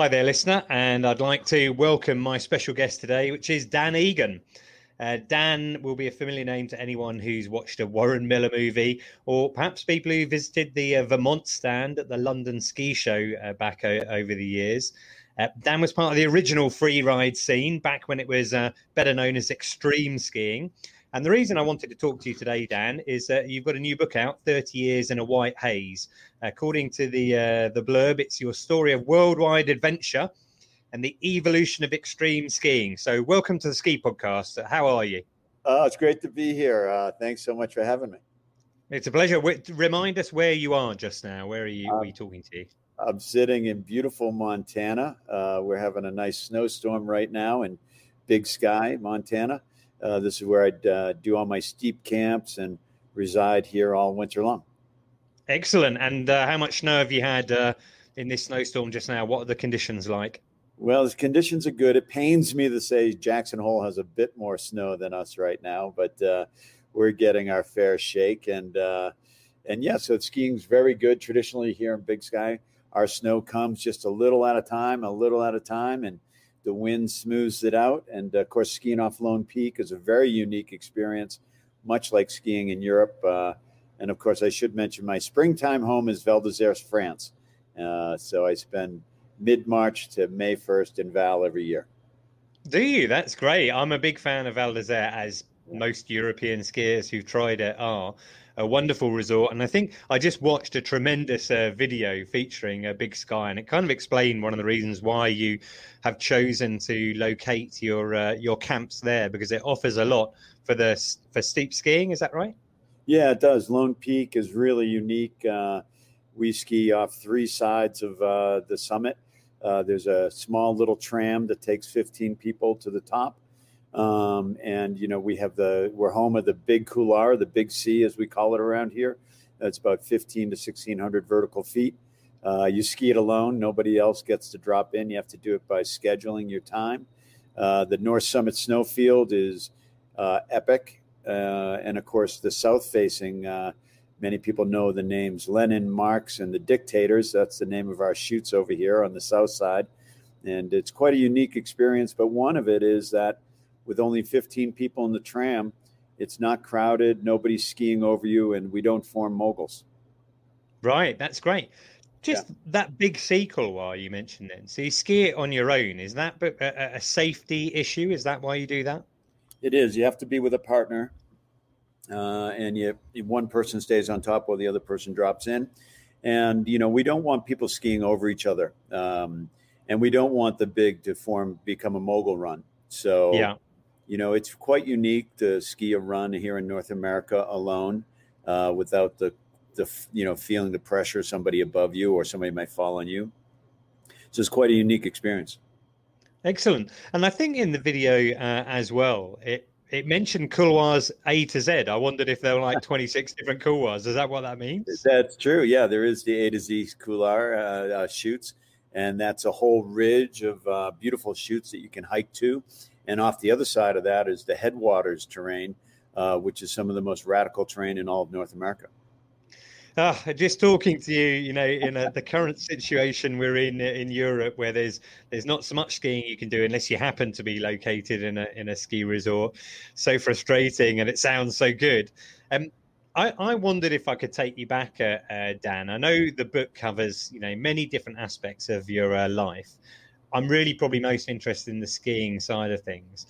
Hi there, listener, and I'd like to welcome my special guest today, which is Dan Egan. Uh, Dan will be a familiar name to anyone who's watched a Warren Miller movie, or perhaps people who visited the uh, Vermont stand at the London Ski Show uh, back o- over the years. Uh, Dan was part of the original free ride scene back when it was uh, better known as extreme skiing. And the reason I wanted to talk to you today, Dan, is that you've got a new book out, 30 Years in a White Haze. According to the uh, the blurb, it's your story of worldwide adventure and the evolution of extreme skiing. So, welcome to the Ski Podcast. How are you? Oh, it's great to be here. Uh, thanks so much for having me. It's a pleasure. Remind us where you are just now. Where are you? Uh, are you talking to? I'm sitting in beautiful Montana. Uh, we're having a nice snowstorm right now in Big Sky, Montana. Uh, this is where I uh, do all my steep camps and reside here all winter long. Excellent. And uh, how much snow have you had uh, in this snowstorm just now? What are the conditions like? Well, the conditions are good. It pains me to say Jackson Hole has a bit more snow than us right now, but uh, we're getting our fair shake. And uh, and yeah, so skiing's very good traditionally here in Big Sky. Our snow comes just a little at a time, a little at a time, and the wind smooths it out. And of course, skiing off Lone Peak is a very unique experience, much like skiing in Europe. Uh, and of course, I should mention my springtime home is Val d'Isère, France. Uh, so I spend mid March to May 1st in Val every year. Do you? That's great. I'm a big fan of Val d'Isère, as most European skiers who've tried it are a wonderful resort. And I think I just watched a tremendous uh, video featuring a Big Sky, and it kind of explained one of the reasons why you have chosen to locate your uh, your camps there because it offers a lot for the for steep skiing. Is that right? Yeah, it does. Lone Peak is really unique. Uh, we ski off three sides of uh, the summit. Uh, there's a small little tram that takes 15 people to the top. Um, and you know we have the we're home of the big couloir, the big C as we call it around here. It's about 15 to 1600 vertical feet. Uh, you ski it alone; nobody else gets to drop in. You have to do it by scheduling your time. Uh, the North Summit Snowfield is uh, epic, uh, and of course the south facing. Uh, many people know the names Lenin, Marx, and the Dictators. That's the name of our chutes over here on the south side, and it's quite a unique experience. But one of it is that with only 15 people in the tram, it's not crowded, nobody's skiing over you, and we don't form moguls. Right, that's great. Just yeah. that big C couloir you mentioned then. So you ski it on your own. Is that a, a, safety issue? Is that why you do that? It is. You have to be with a partner, uh, and you, one person stays on top while the other person drops in. And you know we don't want people skiing over each other, um, and we don't want the big to form become a mogul run. So yeah you know, it's quite unique to ski a run here in North America alone uh, without the, the, you know, feeling the pressure of somebody above you or somebody might fall on you. So it's quite a unique experience. Excellent. And I think in the video uh, as well, it, it mentioned couloirs A to Z. I wondered if there were like 26 different couloirs. Is that what that means? That's true. Yeah, there is the A to Z couloir uh, uh, chutes, and that's a whole ridge of uh, beautiful chutes that you can hike to. And off the other side of that is the headwaters terrain, uh, which is some of the most radical terrain in all of North America. Uh, just talking to you, you know, in a, the current situation we're in in Europe, where there's there's not so much skiing you can do unless you happen to be located in a in a ski resort. So frustrating, and it sounds so good. Um, I, I wondered if I could take you back, uh, uh, Dan. I know the book covers, you know, many different aspects of your uh, life, I'm really probably most interested in the skiing side of things.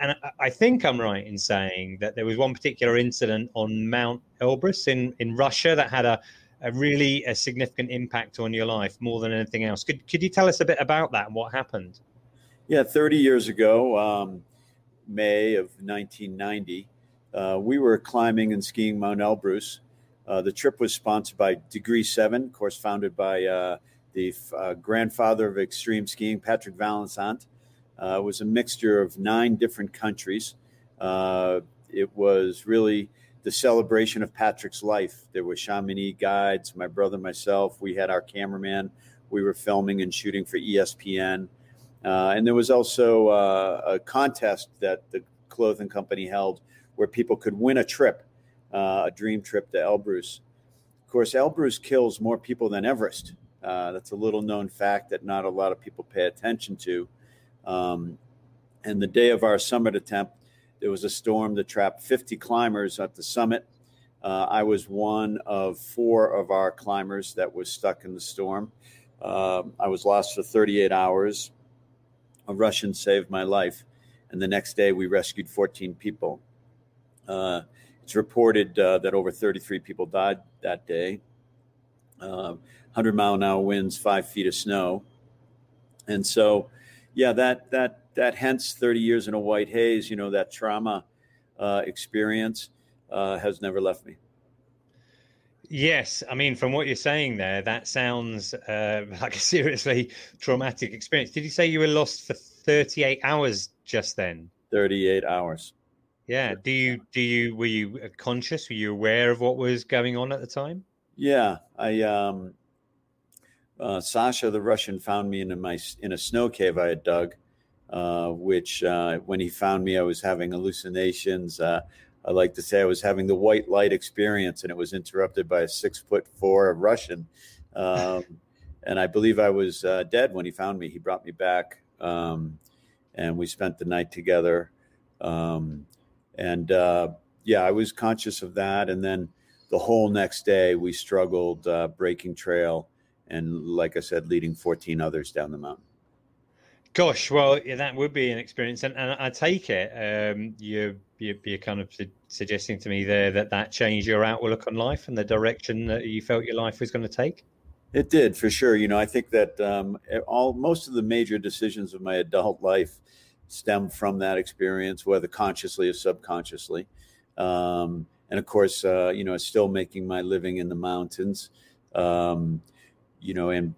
And I, think I'm right in saying that there was one particular incident on Mount Elbrus in, in Russia that had a, a really a significant impact on your life more than anything else. Could, could you tell us a bit about that and what happened? Yeah, 30 years ago, um, May of 1990, uh, we were climbing and skiing Mount Elbrus. Uh, the trip was sponsored by Degre 7, of course, founded by uh, the uh, grandfather of extreme skiing, Patrick Vallençant. Uh, was a mixture of nine different countries. Uh, it was really the celebration of Patrick's life. There were Chamonix guides, my brother, myself. We had our cameraman. We were filming and shooting for ESPN. Uh, and there was also uh, a contest that the clothing company held where people could win a trip, uh, a dream trip to Elbrus. Of course, Elbrus kills more people than Everest. Uh, that's a little known fact that not a lot of people pay attention to. Um, and the day of our summit attempt, there was a storm that trapped 50 climbers at the summit. Uh, I was one of four of our climbers that was stuck in the storm. Uh, I was lost for 38 hours. A Russian saved my life. And the next day, we rescued 14 people. Uh, it's reported uh, that over 33 people died that day. 100 uh, mile an hour winds, five feet of snow. And so, yeah, that, that, that hence 30 years in a white haze, you know, that trauma uh, experience uh, has never left me. Yes, I mean, from what you're saying there, that sounds uh, like a seriously traumatic experience. Did you say you were lost for 38 hours just then? 38 hours. Yeah. Do you do you were you conscious? Were you aware of what was going on at the time? Yeah, I um, uh, Sasha the Russian found me in my in a snow cave I had dug, uh, which uh, when he found me, I was having hallucinations. Uh, I like to say I was having the white light experience, and it was interrupted by a six foot four Russian. Um, and I believe I was uh, dead when he found me. He brought me back, um, and we spent the night together. Um, and uh, yeah, I was conscious of that. And then the whole next day, we struggled uh, breaking trail, and like I said, leading 14 others down the mountain. Gosh, well, yeah, that would be an experience, and, and I take it um, you, you you're kind of su- suggesting to me there that that changed your outlook on life and the direction that you felt your life was going to take. It did for sure. You know, I think that um, all most of the major decisions of my adult life stem from that experience, whether consciously or subconsciously. Um, and of course, uh, you know, still making my living in the mountains. Um, you know, and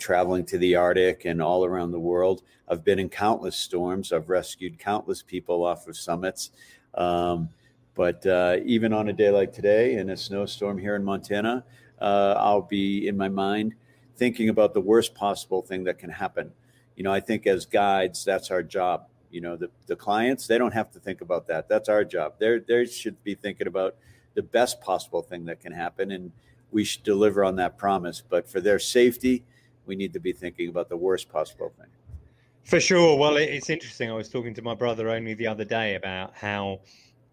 traveling to the Arctic and all around the world. I've been in countless storms. I've rescued countless people off of summits. Um, but uh, even on a day like today, in a snowstorm here in Montana, uh, I'll be in my mind thinking about the worst possible thing that can happen. You know, I think as guides, that's our job. You know, the, the clients, they don't have to think about that. That's our job. They they should be thinking about the best possible thing that can happen. And we should deliver on that promise. But for their safety, we need to be thinking about the worst possible thing. For sure. Well, it's interesting. I was talking to my brother only the other day about how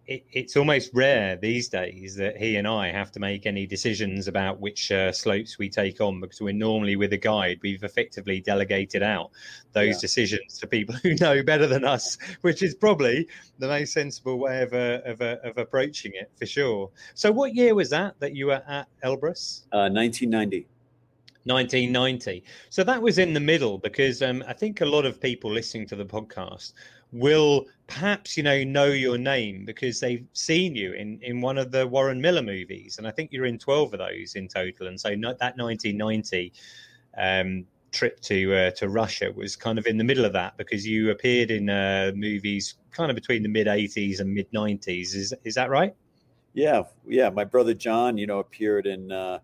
it, it's almost rare these days that he and I have to make any decisions about which uh, slopes we take on because we're normally with a guide. We've effectively delegated out those yeah. decisions to people who know better than us, which is probably the most sensible way of, uh, of, uh, of approaching it for sure. So, what year was that that you were at Elbrus? 1990. Uh, 1990. So that was in the middle because um, I think a lot of people listening to the podcast will perhaps you know know your name because they've seen you in in one of the Warren Miller movies, and I think you're in twelve of those in total. And so that 1990 um, trip to uh, to Russia was kind of in the middle of that because you appeared in uh, movies kind of between the mid 80s and mid 90s. Is is that right? Yeah, yeah. My brother John, you know, appeared in. Uh,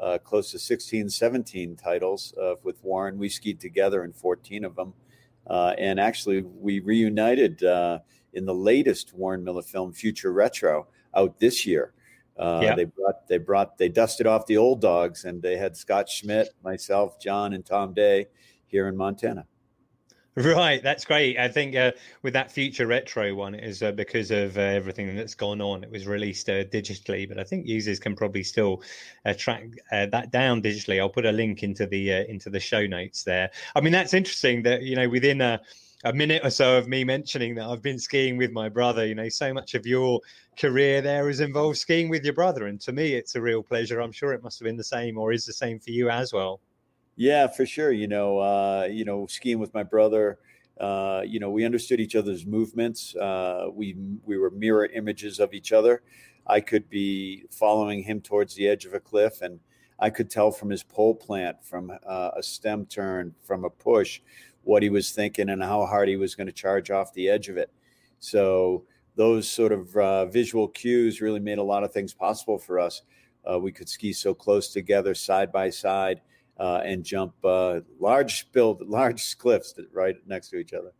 uh, close to 16, 17 titles uh, with Warren. We skied together in 14 of them. Uh, and actually, we reunited uh, in the latest Warren Miller film, Future Retro, out this year. Uh, yep. They brought, they brought, they dusted off the old dogs, and they had Scott Schmidt, myself, John, and Tom Day here in Montana. Right, that's great. I think uh, with that future retro one, is uh, because of uh, everything that's gone on. It was released uh, digitally, but I think users can probably still uh, track uh, that down digitally. I'll put a link into the into the show notes there. I mean, that's interesting that you know within a a minute or so of me mentioning that I've been skiing with my brother. You know, so much of your career there is involved skiing with your brother, and to me, it's a real pleasure. I'm sure it must have been the same, or is the same for you as well. Yeah, for sure. You know, uh, you know, skiing with my brother. Uh, you know, we understood each other's movements. Uh, we we were mirror images of each other. I could be following him towards the edge of a cliff, and I could tell from his pole plant, from uh, a stem turn, from a push, what he was thinking and how hard he was going to charge off the edge of it. So those sort of uh, visual cues really made a lot of things possible for us. Uh, we could ski so close together, side by side uh, and jump uh, large build large cliffs right next to each other.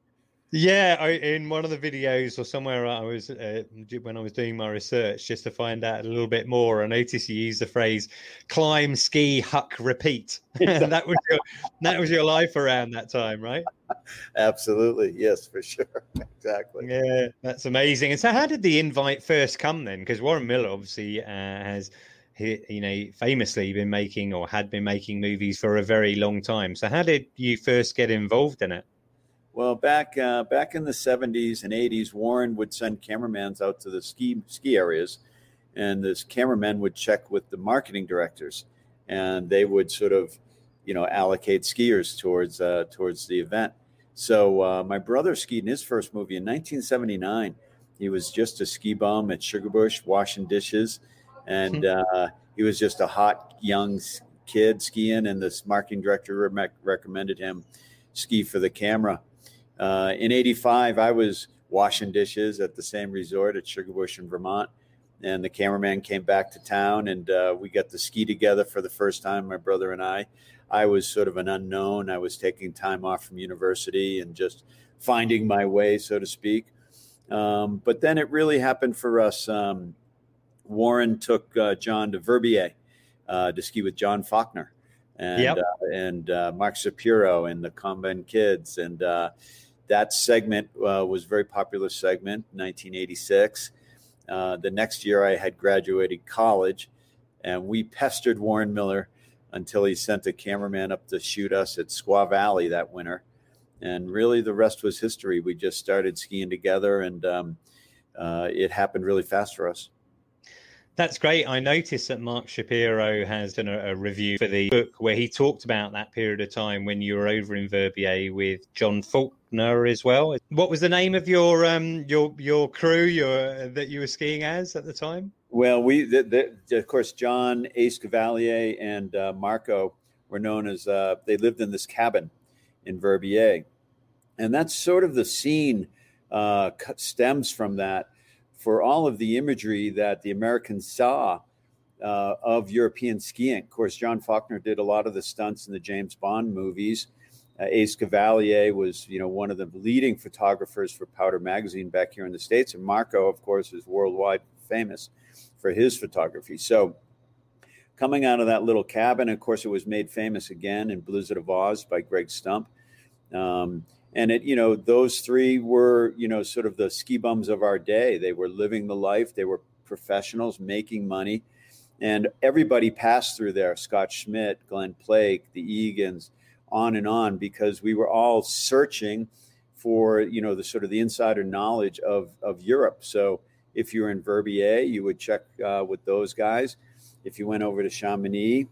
Yeah, I, in one of the videos or somewhere I was uh, when I was doing my research just to find out a little bit more, I noticed you used the phrase "climb, ski, huck, repeat," and that was your that was your life around that time, right? Absolutely, yes, for sure, exactly. Yeah, that's amazing. And so, how did the invite first come then? Because Warren Miller obviously uh, has he, you know, famously been making or had been making movies for a very long time. So, how did you first get involved in it? Well, back uh, back in the '70s and '80s, Warren would send cameramans out to the ski ski areas, and this cameramen would check with the marketing directors, and they would sort of, you know, allocate skiers towards uh, towards the event. So uh, my brother skied in his first movie in 1979. He was just a ski bum at Sugarbush washing dishes, and uh, he was just a hot young kid skiing. And this marketing director re- recommended him ski for the camera uh, in 85, I was washing dishes at the same resort at Sugarbush in Vermont. And the cameraman came back to town and uh, we got to ski together for the first time, my brother and I. I was sort of an unknown. I was taking time off from university and just finding my way, so to speak. Um, but then it really happened for us. Um, Warren took uh, John to Verbier uh, to ski with John Faulkner and yep. uh, and uh, Mark Shapiro and the Combine Kids, and uh, that segment uh, was a very popular segment, 1986. Uh, the next year, I had graduated college, and we pestered Warren Miller until he sent a cameraman up to shoot us at Squaw Valley that winter. And really, the rest was history. We just started skiing together, and um, uh, it happened really fast for us. That's great. I noticed that Mark Shapiro has done a, a, review for the book where he talked about that period of time when you were over in Verbier with John Faulkner as well. What was the name of your um your your crew your that you were skiing as at the time? Well, we the, the, of course John Ace Kvale and uh, Marco were known as uh, they lived in this cabin in Verbier, and that's sort of the scene uh, stems from that for all of the imagery that the Americans saw uh, of European skiing. Of course, John Faulkner did a lot of the stunts in the James Bond movies. Uh, Ace Kvale was, you know, one of the leading photographers for Powder Magazine back here in the states, and Marco, of course, is worldwide famous for his photography. So, coming out of that little cabin, of course, it was made famous again in Blizzard of Oz by Greg Stump. Um, and it you know those three were you know sort of the ski bums of our day. They were living the life. They were professionals making money. And everybody passed through there scott schmidt glenn plake the egans on and on because we were all searching for you know the sort of the insider knowledge of of europe. So if you were in verbier you would check uh, with those guys. If you went over to chamonix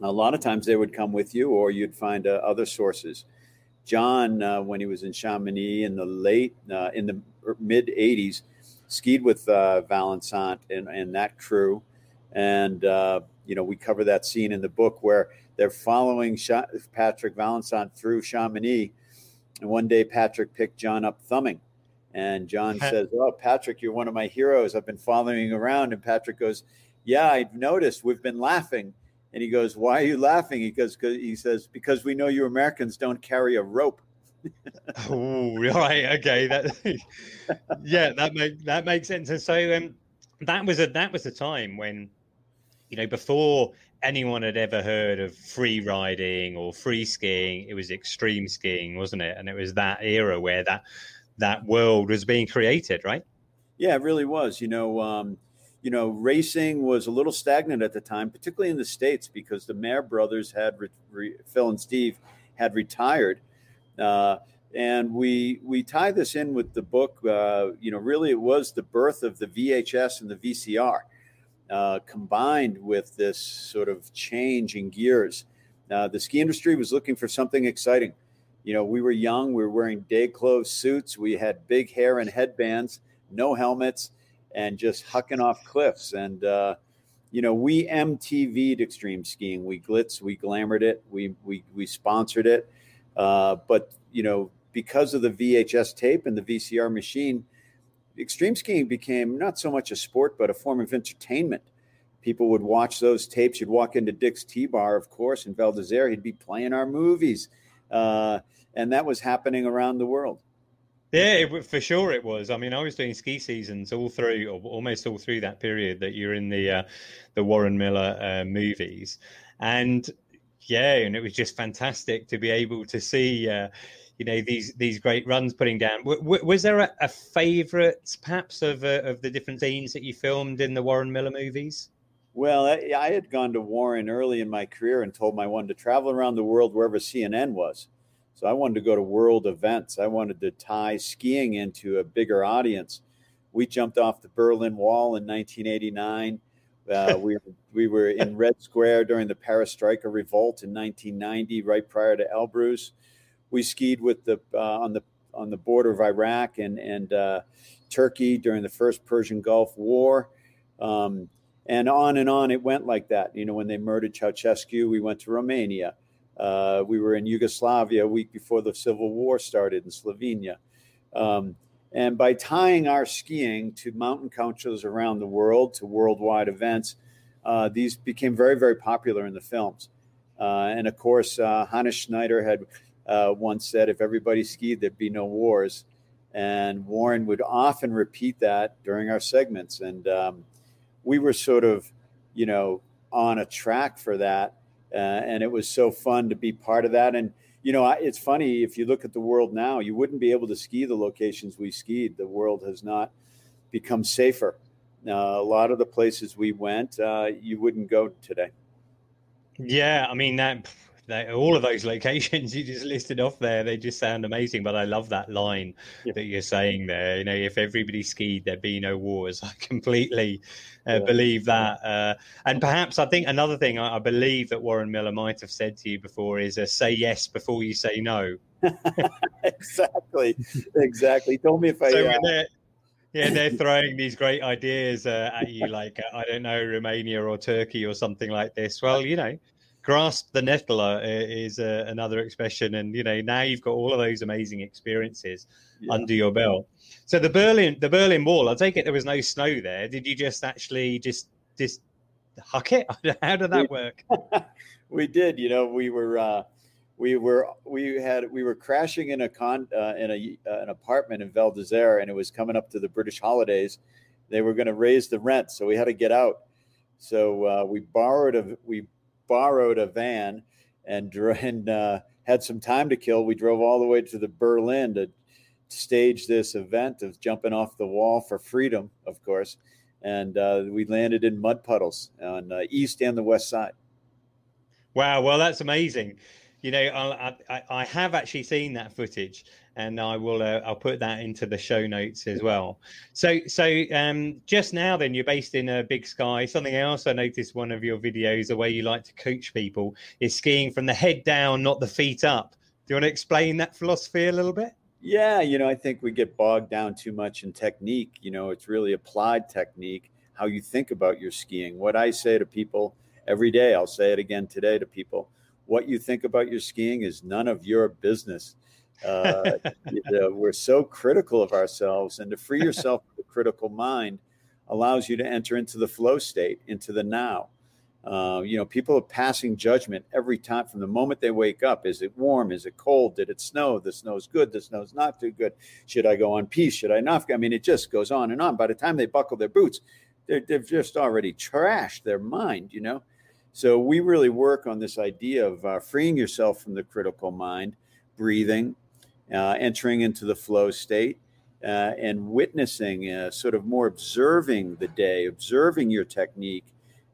a lot of times they would come with you or you'd find uh, other sources John, uh, when he was in Chamonix in the late, uh, in the mid 80s, skied with uh, Vallençant and, and that crew. And, uh, you know, we cover that scene in the book where they're following Patrick Vallençant through Chamonix. And one day Patrick picked John up thumbing. And John says, Oh, Patrick, you're one of my heroes. I've been following you around. And Patrick goes, Yeah, I've noticed. We've been laughing. And he goes, "Why are you laughing?" He goes, "He says because we know you Americans don't carry a rope." oh, right, okay, that yeah, that make that makes sense. And so um, that was a that was a time when, you know, before anyone had ever heard of free riding or free skiing, it was extreme skiing, wasn't it? And it was that era where that that world was being created, right? Yeah, it really was. You know. Um, you know, racing was a little stagnant at the time, particularly in the states, because the Mahre brothers had re- re- Phil and Steve had retired, uh, and we we tie this in with the book. Uh, you know, really, it was the birth of the VHS and the VCR, uh, combined with this sort of change in gears. Uh, the ski industry was looking for something exciting. You know, we were young, we were wearing day clothes suits, we had big hair and headbands, no helmets and just hucking off cliffs. And, uh, you know, we MTV'd extreme skiing. We glitz, we glamored it, we, we, we sponsored it. Uh, but, you know, because of the VHS tape and the VCR machine, extreme skiing became not so much a sport, but a form of entertainment. People would watch those tapes. You'd walk into Dick's Tea Bar, of course, in Val d'Isere. He'd be playing our movies. Uh, and that was happening around the world. Yeah, it, for sure it was. I mean, I was doing ski seasons all through, almost all through that period that you're in the uh, the Warren Miller uh, movies, and yeah, and it was just fantastic to be able to see, uh, you know, these these great runs putting down. W- w- was there a, a favourite, perhaps, of uh, of the different scenes that you filmed in the Warren Miller movies? Well, I, I had gone to Warren early in my career and told my one to travel around the world wherever CNN was. So I wanted to go to world events. I wanted to tie skiing into a bigger audience. We jumped off the Berlin Wall in 1989. Uh, we we were in Red Square during the Perestroika revolt in 1990, right prior to Elbrus. We skied with the uh, on the on the border of Iraq and and uh, Turkey during the first Persian Gulf War. Um, and on and on it went like that. You know, when they murdered Ceausescu, we went to Romania. Uh, we were in Yugoslavia a week before the civil war started in Slovenia. Um, and by tying our skiing to mountain countries around the world, to worldwide events, uh, these became very, very popular in the films. Uh, and of course, uh, Hannes Schneider had uh, once said, if everybody skied, there'd be no wars. And Warren would often repeat that during our segments. And um, we were sort of, you know, on a track for that. Uh, and it was so fun to be part of that. And, you know, it's funny if you look at the world now, you wouldn't be able to ski the locations we skied. The world has not become safer. Uh, a lot of the places we went, uh, you wouldn't go today. Yeah, I mean that they, all of those locations you just listed off there, they just sound amazing. But I love that line yeah. that you're saying there. You know, if everybody skied, there'd be no wars. I completely uh, yeah. believe that. Uh, and perhaps I think another thing I, I, believe that Warren Miller might have said to you before is uh, say yes before you say no. exactly, exactly. He told me if I. So uh, yeah, they're throwing these great ideas uh, at you, like uh, I don't know, Romania or Turkey or something like this. Well, you know, grasp the nettle uh, is uh, another expression and you know now you've got all of those amazing experiences yeah. under your belt so the berlin the berlin wall i take it there was no snow there did you just actually just just huck it how did that work we did you know we were uh we were we had we were crashing in a con uh, in a uh, an apartment in Val d'Isere and it was coming up to the British holidays. They were going to raise the rent, so we had to get out. So uh, we borrowed a we borrowed a van and, and uh, had some time to kill. We drove all the way to the Berlin to stage this event of jumping off the wall for freedom, of course. And uh, we landed in mud puddles on the uh, east and the west side. Wow, well, that's amazing. You know, I, I, I have actually seen that footage, and I will uh, I'll put that into the show notes as well. So so um, just now, then you're based in a Big Sky. Something else I noticed one of your videos, the way you like to coach people, is skiing from the head down, not the feet up. Do you want to explain that philosophy a little bit? Yeah, you know, I think we get bogged down too much in technique. You know, it's really applied technique, how you think about your skiing. What I say to people every day, I'll say it again today to people. What you think about your skiing is none of your business uh, you know, we're so critical of ourselves, and to free yourself from the critical mind allows you to enter into the flow state, into the now. Uh, you know, people are passing judgment every time from the moment they wake up. Is it warm? Is it cold? Did it snow? The snow's good. The snow's not too good. Should I go on piste? Should I not? I mean, it just goes on and on. By the time they buckle their boots, they have just already trashed their mind, you know? So we really work on this idea of uh, freeing yourself from the critical mind, breathing, uh, entering into the flow state uh, and witnessing, uh, sort of more observing the day, observing your technique,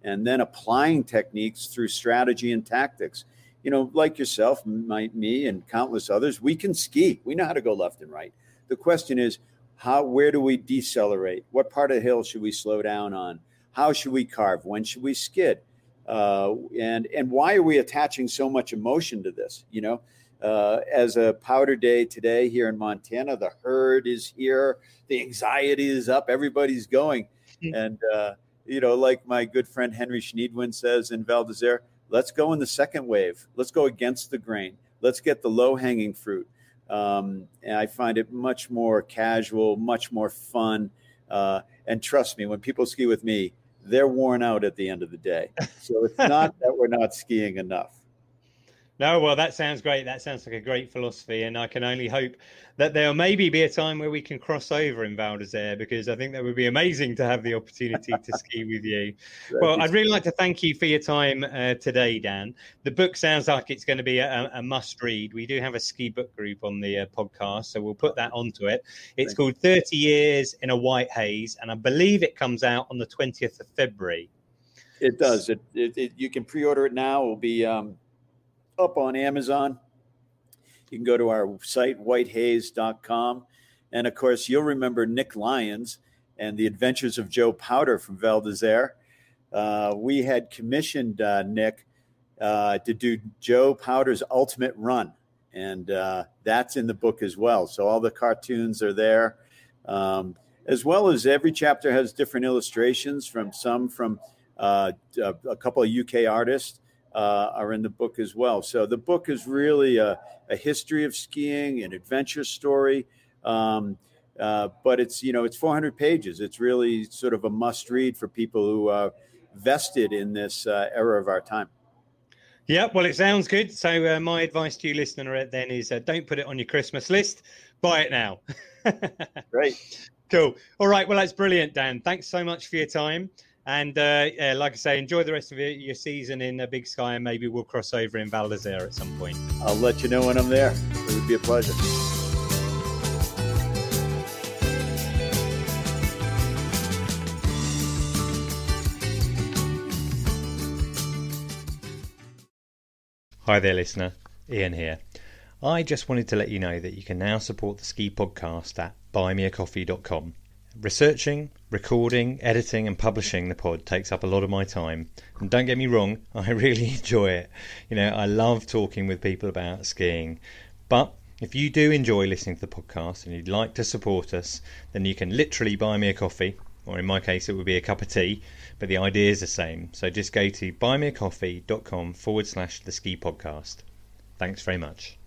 and then applying techniques through strategy and tactics. You know, like yourself, my, me, and countless others, we can ski. We know how to go left and right. The question is, how? Where do we decelerate? What part of the hill should we slow down on? How should we carve? When should we skid? Uh, and and why are we attaching so much emotion to this? You know, uh, as a powder day today here in Montana. The herd is here, the anxiety is up, everybody's going. Mm-hmm. And, uh, you know, like my good friend Henry Schneidwin says in Val d'Isere, let's go in the second wave. Let's go against the grain. Let's get the low hanging fruit. Um, and I find it much more casual, much more fun. Uh, and trust me, when people ski with me, they're worn out at the end of the day. So it's not that we're not skiing enough. No, well, that sounds great. That sounds like a great philosophy, and I can only hope that there'll maybe be a time where we can cross over in Val d'Isere because I think that would be amazing to have the opportunity to ski with you. Well, I'd really like to thank you for your time uh, today, Dan. The book sounds like it's going to be a, a, must read. We do have a ski book group on the uh, podcast, so we'll put that onto it. It's called 30 Years in a White Haze, and I believe it comes out on the 20th of February. It does. It, it, it you can pre order it now. It will be um, up on Amazon you can go to our site, whitehaze.com. And of course, you'll remember Nick Lyons and the adventures of Joe Powder from Val d'Isere. Uh, we had commissioned uh, Nick uh, to do Joe Powder's Ultimate Run. And uh, that's in the book as well. So all the cartoons are there. Um, as well as every chapter has different illustrations from some from uh, a couple of UK artists uh, are in the book as well. So the book is really a, a history of skiing, an adventure story. Um, uh, but it's you know it's 400 pages. It's really sort of a must read for people who are vested in this uh, era of our time. Yeah, well, it sounds good. So uh, my advice to you, listener, then is uh, don't put it on your Christmas list. Buy it now. Great. Cool. All right. Well, that's brilliant, Dan. Thanks so much for your time. And uh, yeah, like I say, enjoy the rest of your season in a Big Sky, and maybe we'll cross over in Val d'Isere at some point. I'll let you know when I'm there. It would be a pleasure. Hi there, listener. Ian here. I just wanted to let you know that you can now support the Ski Podcast at buymeacoffee.com. Researching, recording, editing, and publishing the pod takes up a lot of my time. And don't get me wrong, I really enjoy it. You know, I love talking with people about skiing. But if you do enjoy listening to the podcast and you'd like to support us, then you can literally buy me a coffee, or in my case, it would be a cup of tea, but the idea is the same. So just go to buymeacoffee.com forward slash the ski podcast. Thanks very much.